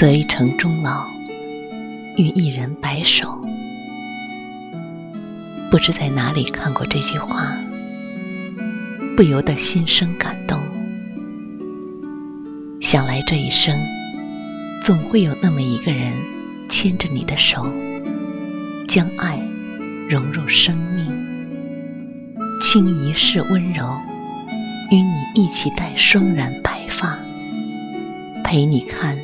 择一城终老，与一人白首。不知在哪里看过这句话，不由得心生感动。想来这一生，总会有那么一个人牵着你的手，将爱融入生命，倾一世温柔，与你一起戴双染白发，陪你看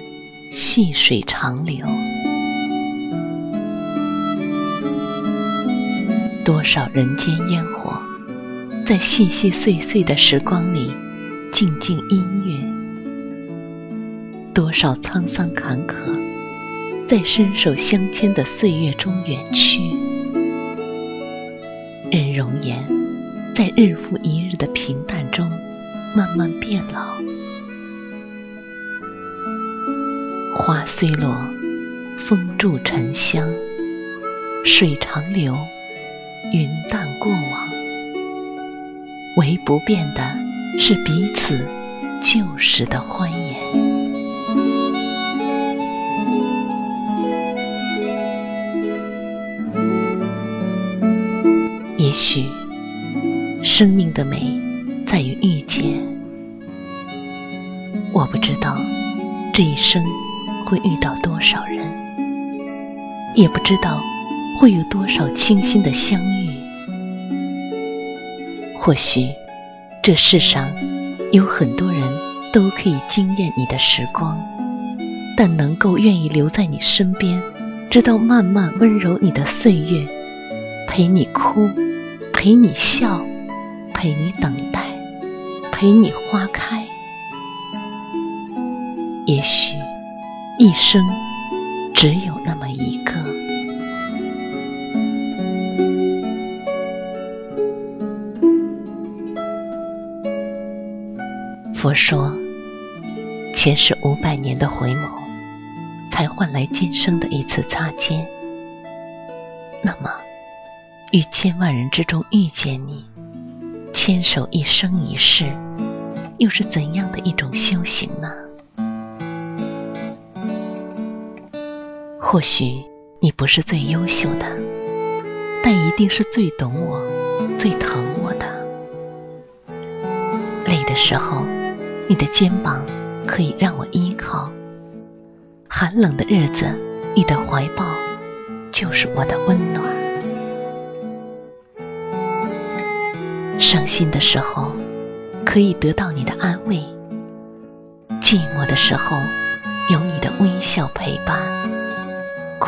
细水长流。多少人间烟火，在细细碎碎的时光里静静音乐；多少沧桑坎坷，在伸手相牵的岁月中远去。任容颜在日复一日的平淡中慢慢变老。花虽落，风住沉香，水长流。云淡过往，唯不变的是彼此旧时的欢颜。也许，生命的美在于遇见。我不知道这一生会遇到多少人，也不知道。会有多少清新的相遇？或许这世上有很多人都可以惊艳你的时光，但能够愿意留在你身边，直到慢慢温柔你的岁月，陪你哭，陪你笑，陪你等待，陪你花开。也许一生只有那么一个。佛说，前世五百年的回眸，才换来今生的一次擦肩。那么，于千万人之中遇见你，牵手一生一世，又是怎样的一种修行呢？或许你不是最优秀的，但一定是最懂我、最疼我的。累的时候。你的肩膀可以让我依靠，寒冷的日子，你的怀抱就是我的温暖。伤心的时候，可以得到你的安慰；寂寞的时候，有你的微笑陪伴；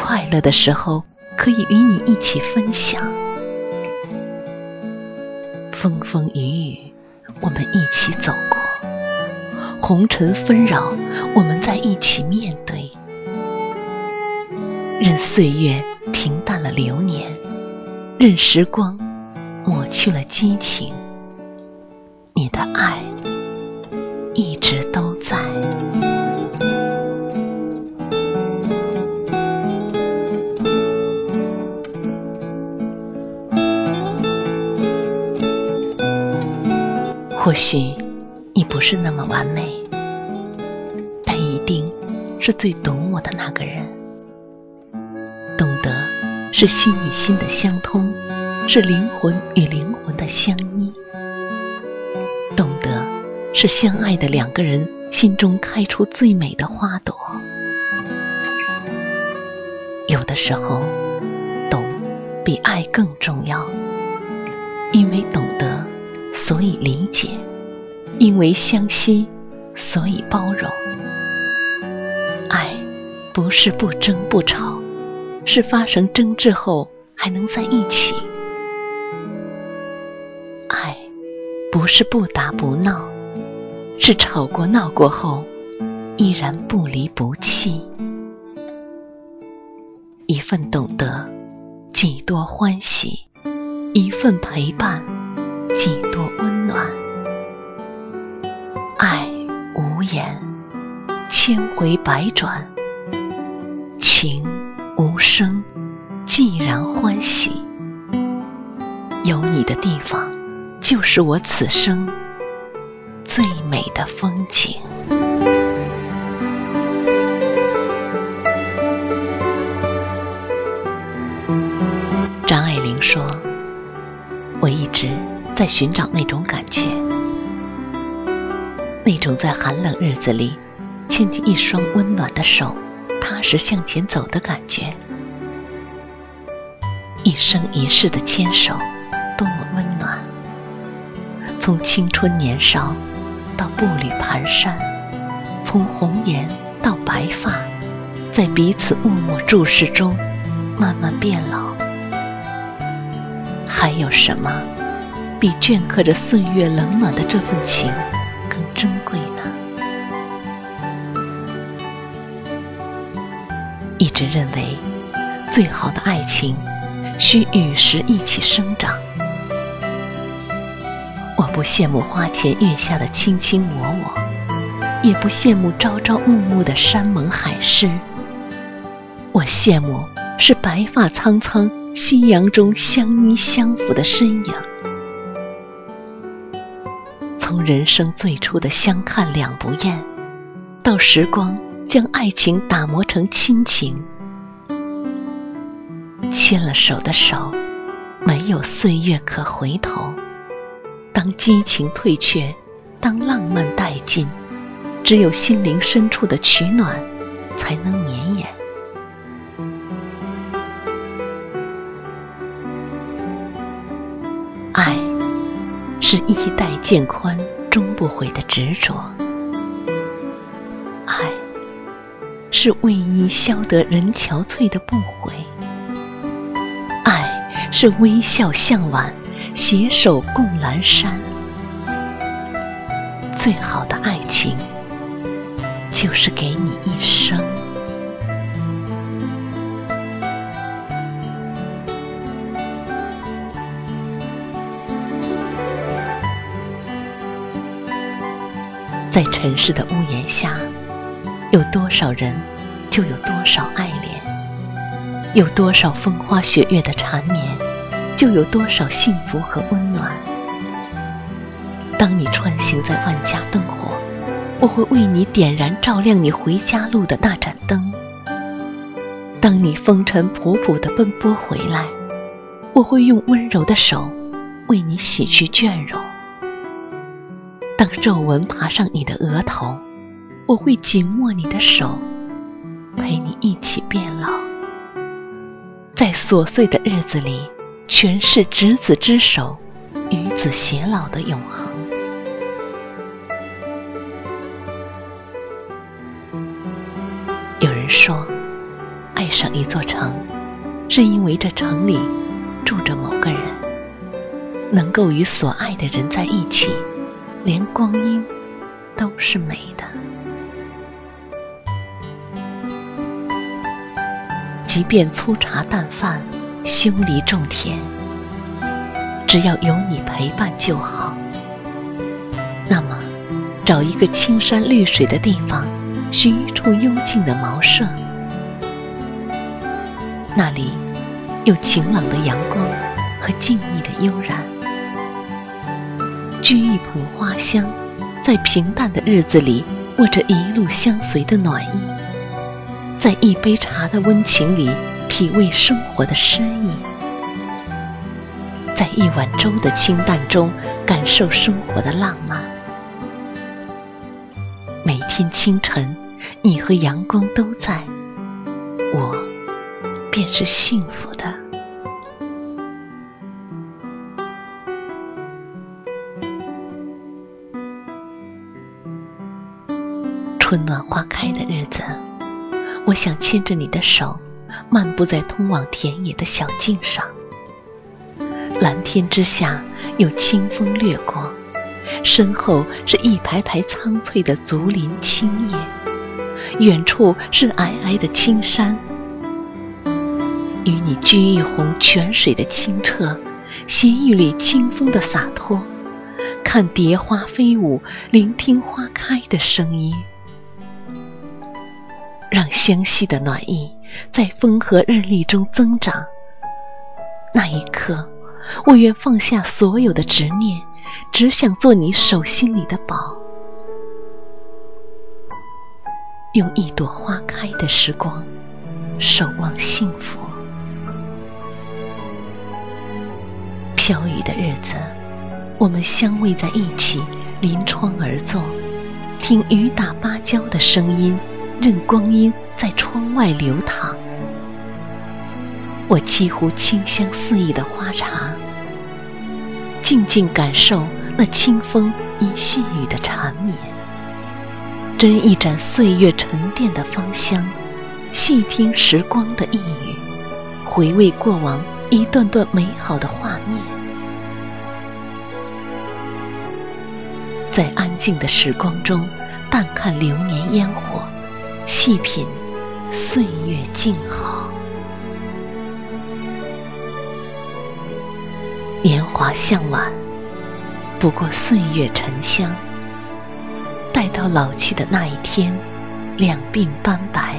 快乐的时候，可以与你一起分享。风风雨雨，我们一起走过。红尘纷扰，我们在一起面对。任岁月平淡了流年，任时光抹去了激情，是那么完美，但一定是最懂我的那个人。懂得是心与心的相通，是灵魂与灵魂的相依。懂得是相爱的两个人心中开出最美的花朵。有的时候，懂比爱更重要，因为懂得，所以理解。因为相惜，所以包容。爱不是不争不吵，是发生争执后还能在一起。爱不是不打不闹，是吵过闹过后依然不离不弃。一份懂得，几多欢喜；一份陪伴，几多温暖。眼千回百转情无声尽然欢喜。有你的地方就是我此生最美的风景。张爱玲说我一直在寻找那种感觉。那种在寒冷日子里牵起一双温暖的手，踏实向前走的感觉。一生一世的牵手，多么温暖！从青春年少到步履蹒跚，从红颜到白发，在彼此默默注视中，慢慢变老。还有什么比镌刻着岁月冷暖的这份情珍贵呢？一直认为，最好的爱情。需与时一起生长。我不羡慕花前月下的卿卿我我，也不羡慕朝朝暮暮的山盟海誓。我羡慕是白发苍苍，夕阳中相依相扶的身影。从人生最初的相看两不厌，到时光将爱情打磨成亲情。牵了手的手，没有岁月可回头。当激情退却，当浪漫殆尽，只有心灵深处的取暖，才能绵延。是衣带渐宽终不悔的执着；爱，是为伊消得人憔悴的不悔。爱是微笑向晚，携手共阑珊。最好的爱情，就是给你一生。在尘世的屋檐下，有多少人，就有多少爱恋。有多少风花雪月的缠绵，就有多少幸福和温暖。当你穿行在万家灯火，我会为你点燃照亮你回家路的那盏灯；当你风尘仆仆的奔波回来，我会用温柔的手为你洗去倦容；当皱纹爬上你的额头，我会紧握你的手，陪你一起变老。在琐碎的日子里，全是执子之手，与子偕老的永恒。有人说，爱上一座城，是因为这城里住着某个人，能够与所爱的人在一起，连光阴都是美的。即便粗茶淡饭，修篱种田，只要有你陪伴就好。那么，找一个青山绿水的地方，寻一处幽静的茅舍，那里有晴朗的阳光和静谧的悠然，掬一捧花香，在平淡的日子里，握着一路相随的暖意。在一杯茶的温情里，体味生活的诗意；在一碗粥的清淡中，感受生活的浪漫。每天清晨，你和阳光都在，我便是幸福的。春暖花开的日子。我想牵着你的手，漫步在通往田野的小径上。蓝天之下有清风掠过，身后是一排排苍翠的竹林青叶，远处是皑皑的青山。与你掬一泓泉水的清澈，携一缕清风的洒脱，看蝶花飞舞，聆听花开的声音。让相惜的暖意在风和日丽中增长。那一刻，我愿放下所有的执念，只想做你手心里的宝。用一朵花开的时光，守望幸福。飘雨的日子，我们相偎在一起，临窗而坐，听雨打芭蕉的声音，任光阴在窗外流淌。我沏壶清香四溢的花茶，静静感受那清风与细雨的缠绵，斟一盏岁月沉淀的芳香，细听时光的呓语，回味过往一段段美好的画面。在安静的时光中，淡看流年烟火，细品岁月静好。年华向晚，不过岁月沉香。待到老去的那一天，两鬓斑白，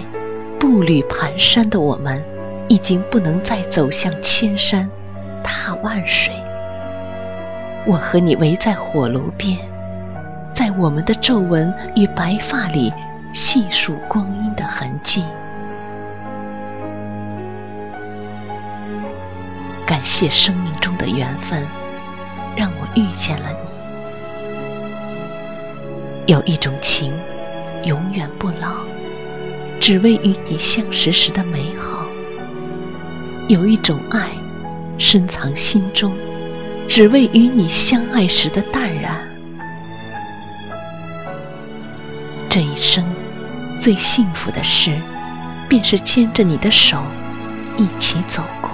步履蹒跚的我们，已经不能再走向千山，踏万水。我和你围在火炉边。在我们的皱纹与白发里细数光阴的痕迹。感谢生命中的缘分，让我遇见了你。有一种情，永远不老，只为与你相识时的美好；有一种爱，深藏心中，只为与你相爱时的淡然。这一生最幸福的事，便是牵着你的手一起走过。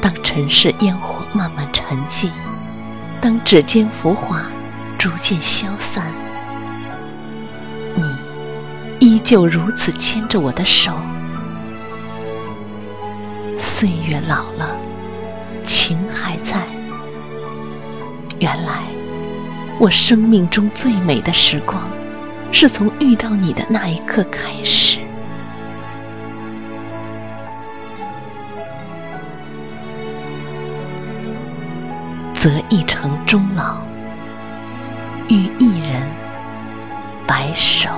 当尘世烟火慢慢沉寂，当指尖浮华逐渐消散，你依旧如此牵着我的手。岁月老了，情还在。原来。我生命中最美的时光，是从遇到你的那一刻开始。择一城终老，与一人白首。